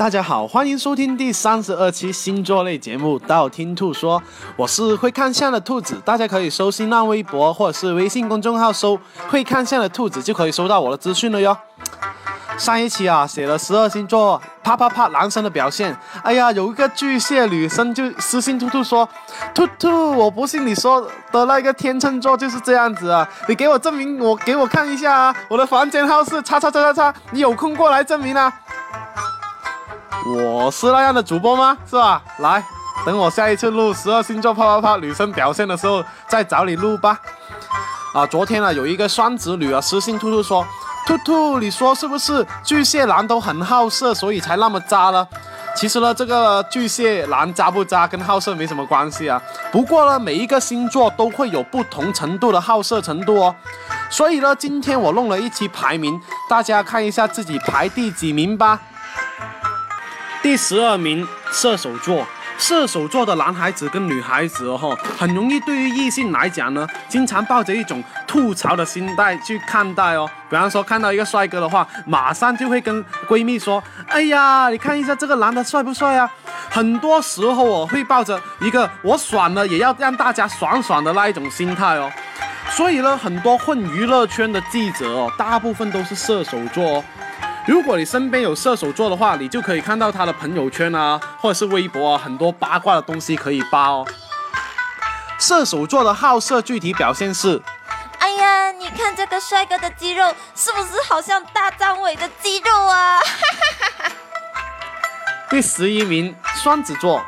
大家好，欢迎收听第三十二期星座类节目《道听途说》，我是会看相的兔子，大家可以搜新浪微博或者是微信公众号搜“会看相的兔子”，就可以收到我的资讯了哟。上一期啊，写了十二星座啪啪啪男生的表现，哎呀，有一个巨蟹女生就私信兔兔说：“兔兔，我不信你说的那个天秤座就是这样子啊，你给我证明，我给我看一下啊，我的房间号是叉叉叉叉叉，你有空过来证明啊。”我是那样的主播吗？是吧？来，等我下一次录十二星座啪啪啪女生表现的时候再找你录吧。啊，昨天啊有一个双子女啊私信兔兔说，兔兔，你说是不是巨蟹男都很好色，所以才那么渣呢？其实呢，这个巨蟹男渣不渣跟好色没什么关系啊。不过呢，每一个星座都会有不同程度的好色程度哦。所以呢，今天我弄了一期排名，大家看一下自己排第几名吧。第十二名，射手座。射手座的男孩子跟女孩子哦，很容易对于异性来讲呢，经常抱着一种吐槽的心态去看待哦。比方说，看到一个帅哥的话，马上就会跟闺蜜说：“哎呀，你看一下这个男的帅不帅啊？”很多时候我会抱着一个我爽了也要让大家爽爽的那一种心态哦。所以呢，很多混娱乐圈的记者哦，大部分都是射手座哦。如果你身边有射手座的话，你就可以看到他的朋友圈啊，或者是微博啊，很多八卦的东西可以扒哦。射手座的好色具体表现是：哎呀，你看这个帅哥的肌肉，是不是好像大张伟的肌肉啊？第十一名，双子座。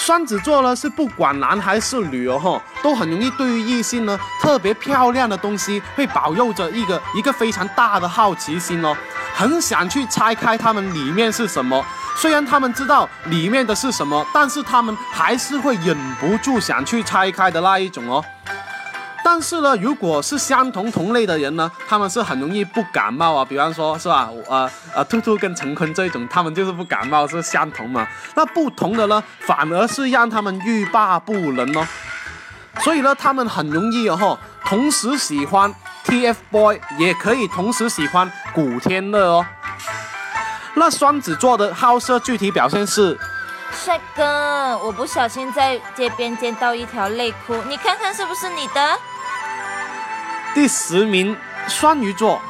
双子座呢是不管男还是女哦哈，都很容易对于异性呢特别漂亮的东西会保佑着一个一个非常大的好奇心哦。很想去拆开它们里面是什么，虽然他们知道里面的是什么，但是他们还是会忍不住想去拆开的那一种哦。但是呢，如果是相同同类的人呢，他们是很容易不感冒啊。比方说，是吧？呃呃，兔兔跟陈坤这一种，他们就是不感冒，是相同嘛。那不同的呢，反而是让他们欲罢不能哦。所以呢，他们很容易哦，同时喜欢。TFBOY 也可以同时喜欢古天乐哦。那双子座的好色具体表现是：帅哥，我不小心在街边捡到一条内裤，你看看是不是你的？第十名，双鱼座。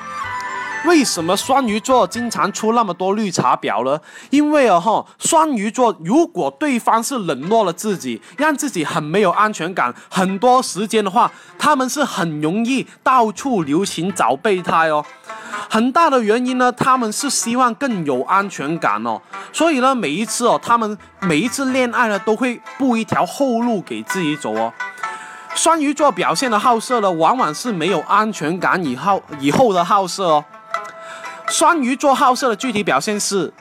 为什么双鱼座经常出那么多绿茶婊呢？因为啊哈，双鱼座如果对方是冷落了自己，让自己很没有安全感，很多时间的话，他们是很容易到处留情找备胎哦。很大的原因呢，他们是希望更有安全感哦。所以呢，每一次哦，他们每一次恋爱呢，都会布一条后路给自己走哦。双鱼座表现的好色呢，往往是没有安全感以后以后的好色哦。双鱼座好色的具体表现是：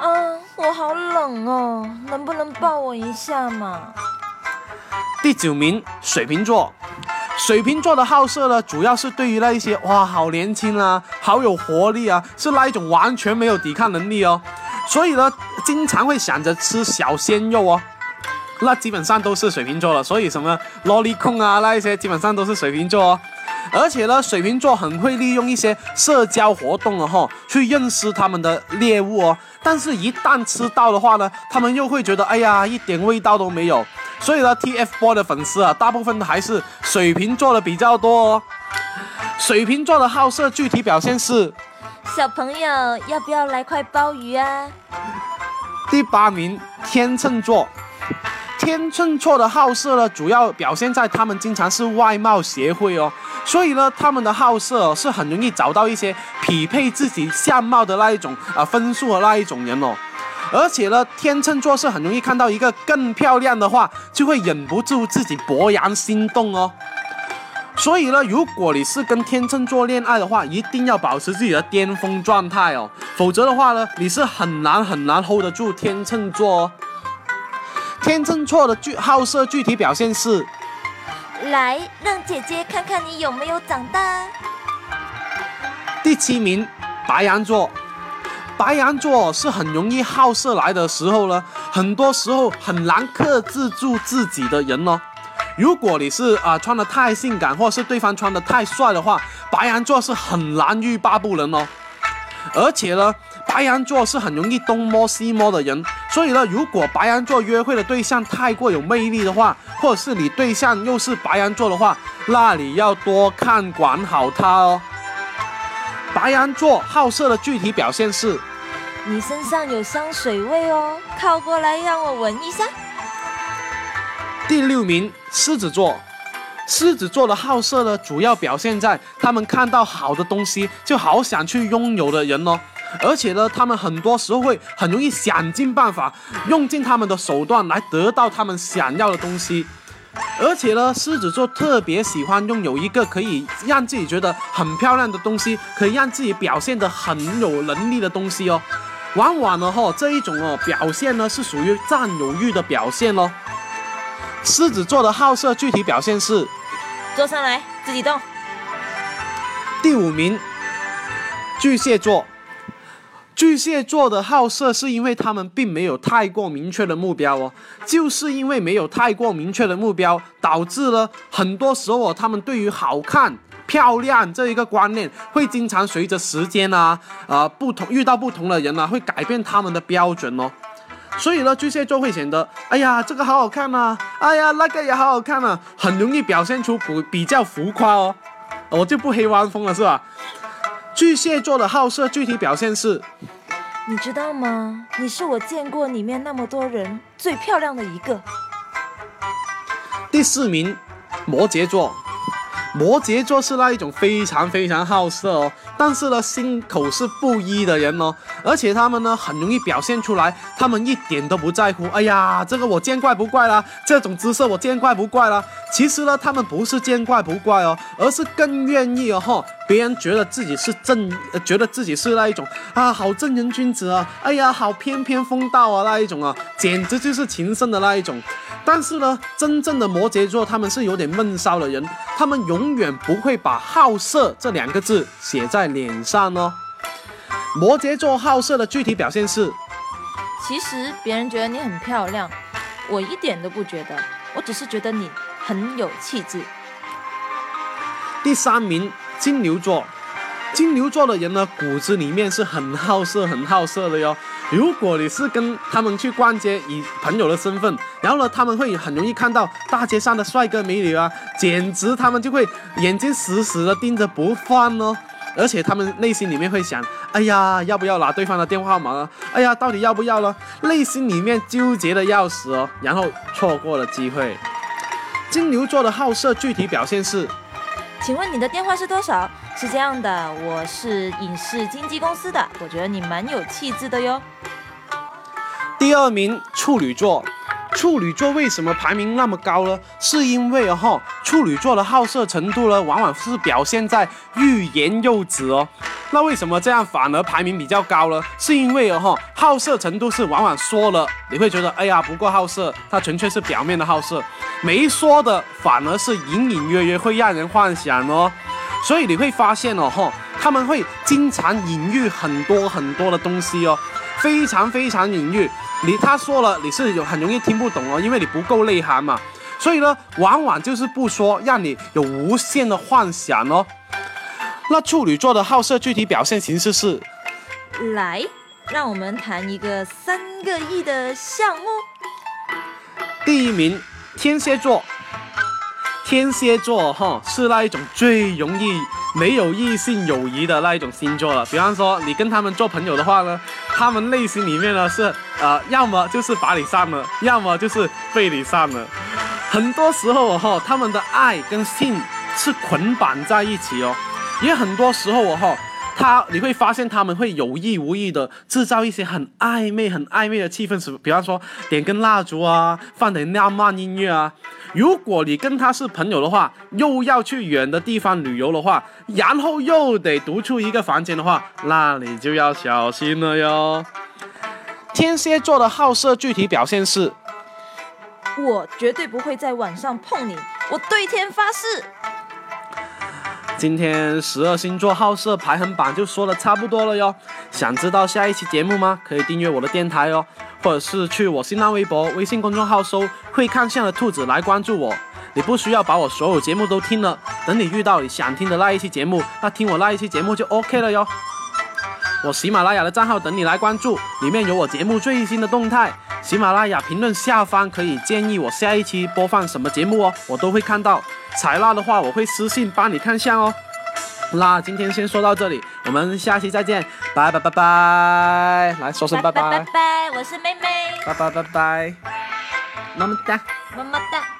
嗯，我好冷哦，能不能抱我一下嘛？第九名，水瓶座。水瓶座的好色呢，主要是对于那一些哇，好年轻啊，好有活力啊，是那一种完全没有抵抗能力哦，所以呢，经常会想着吃小鲜肉哦。那基本上都是水瓶座了，所以什么萝莉控啊，那一些基本上都是水瓶座哦。而且呢，水瓶座很会利用一些社交活动哦，哈，去认识他们的猎物哦。但是，一旦吃到的话呢，他们又会觉得，哎呀，一点味道都没有。所以呢，TFBOY 的粉丝啊，大部分还是水瓶座的比较多哦。水瓶座的好色具体表现是：小朋友要不要来块鲍鱼啊？第八名，天秤座。天秤座的好色呢，主要表现在他们经常是外貌协会哦，所以呢，他们的好色是很容易找到一些匹配自己相貌的那一种啊分数的那一种人哦，而且呢，天秤座是很容易看到一个更漂亮的话，就会忍不住自己勃然心动哦，所以呢，如果你是跟天秤座恋爱的话，一定要保持自己的巅峰状态哦，否则的话呢，你是很难很难 hold 得住天秤座哦。天秤座的具好色具体表现是：来让姐姐看看你有没有长大。第七名，白羊座。白羊座是很容易好色来的时候呢，很多时候很难克制住自己的人哦。如果你是啊穿的太性感，或是对方穿的太帅的话，白羊座是很难欲罢不能哦。而且呢，白羊座是很容易东摸西摸的人，所以呢，如果白羊座约会的对象太过有魅力的话，或者是你对象又是白羊座的话，那你要多看管好他哦。白羊座好色的具体表现是，你身上有香水味哦，靠过来让我闻一下。第六名，狮子座。狮子座的好色呢，主要表现在他们看到好的东西就好想去拥有的人哦。而且呢，他们很多时候会很容易想尽办法，用尽他们的手段来得到他们想要的东西。而且呢，狮子座特别喜欢拥有一个可以让自己觉得很漂亮的东西，可以让自己表现得很有能力的东西哦。往往呢，哈这一种哦表现呢是属于占有欲的表现哦。狮子座的好色具体表现是。坐上来，自己动。第五名，巨蟹座。巨蟹座的好色是因为他们并没有太过明确的目标哦，就是因为没有太过明确的目标，导致了很多时候哦，他们对于好看、漂亮这一个观念会经常随着时间啊啊不同遇到不同的人啊，会改变他们的标准哦。所以呢，巨蟹座会显得，哎呀，这个好好看呐，哎呀，那个也好好看呐，很容易表现出比比较浮夸哦。我就不黑汪峰了，是吧？巨蟹座的好色具体表现是，你知道吗？你是我见过里面那么多人最漂亮的一个。第四名，摩羯座。摩羯座是那一种非常非常好色哦，但是呢心口是不一的人哦，而且他们呢很容易表现出来，他们一点都不在乎。哎呀，这个我见怪不怪啦，这种姿色我见怪不怪啦。其实呢，他们不是见怪不怪哦，而是更愿意哦哈，别人觉得自己是正，觉得自己是那一种啊，好正人君子啊，哎呀，好翩翩风道啊那一种啊，简直就是情圣的那一种。但是呢，真正的摩羯座他们是有点闷骚的人，他们永远不会把好色这两个字写在脸上哦。摩羯座好色的具体表现是，其实别人觉得你很漂亮，我一点都不觉得，我只是觉得你很有气质。第三名，金牛座。金牛座的人呢，骨子里面是很好色、很好色的哟。如果你是跟他们去逛街，以朋友的身份，然后呢，他们会很容易看到大街上的帅哥美女啊，简直他们就会眼睛死死的盯着不放哦。而且他们内心里面会想：哎呀，要不要拿对方的电话号码呢？哎呀，到底要不要呢？内心里面纠结的要死哦，然后错过了机会。金牛座的好色具体表现是。请问你的电话是多少？是这样的，我是影视经纪公司的，我觉得你蛮有气质的哟。第二名，处女座。处女座为什么排名那么高呢？是因为哦，处女座的好色程度呢，往往是表现在欲言又止哦。那为什么这样反而排名比较高呢？是因为哦，好色程度是往往说了，你会觉得哎呀不够好色，它纯粹是表面的好色；没说的反而是隐隐约约会让人幻想哦。所以你会发现哦，哈，他们会经常隐喻很多很多的东西哦，非常非常隐喻。你他说了，你是有很容易听不懂哦，因为你不够内涵嘛。所以呢，往往就是不说，让你有无限的幻想哦。那处女座的好色具体表现形式是，来，让我们谈一个三个亿的项目。第一名，天蝎座。天蝎座哈是那一种最容易没有异性友谊的那一种星座了。比方说，你跟他们做朋友的话呢，他们内心里面呢是呃，要么就是把你删了，要么就是被你删了。很多时候哈，他们的爱跟性是捆绑在一起哦。也很多时候我哈，他你会发现他们会有意无意的制造一些很暧昧、很暧昧的气氛，是比方说点根蜡烛啊，放点浪漫音乐啊。如果你跟他是朋友的话，又要去远的地方旅游的话，然后又得独处一个房间的话，那你就要小心了哟。天蝎座的好色具体表现是：我绝对不会在晚上碰你，我对天发誓。今天十二星座好色排行榜就说的差不多了哟。想知道下一期节目吗？可以订阅我的电台哦。或者是去我新浪微博、微信公众号搜“会看相的兔子”来关注我。你不需要把我所有节目都听了，等你遇到你想听的那一期节目，那听我那一期节目就 OK 了哟。我喜马拉雅的账号等你来关注，里面有我节目最新的动态。喜马拉雅评论下方可以建议我下一期播放什么节目哦，我都会看到。采纳的话，我会私信帮你看相哦。那今天先说到这里，我们下期再见，拜拜拜拜，来说声拜拜拜，拜拜，我是妹妹，拜拜拜拜，么么哒。么么哒。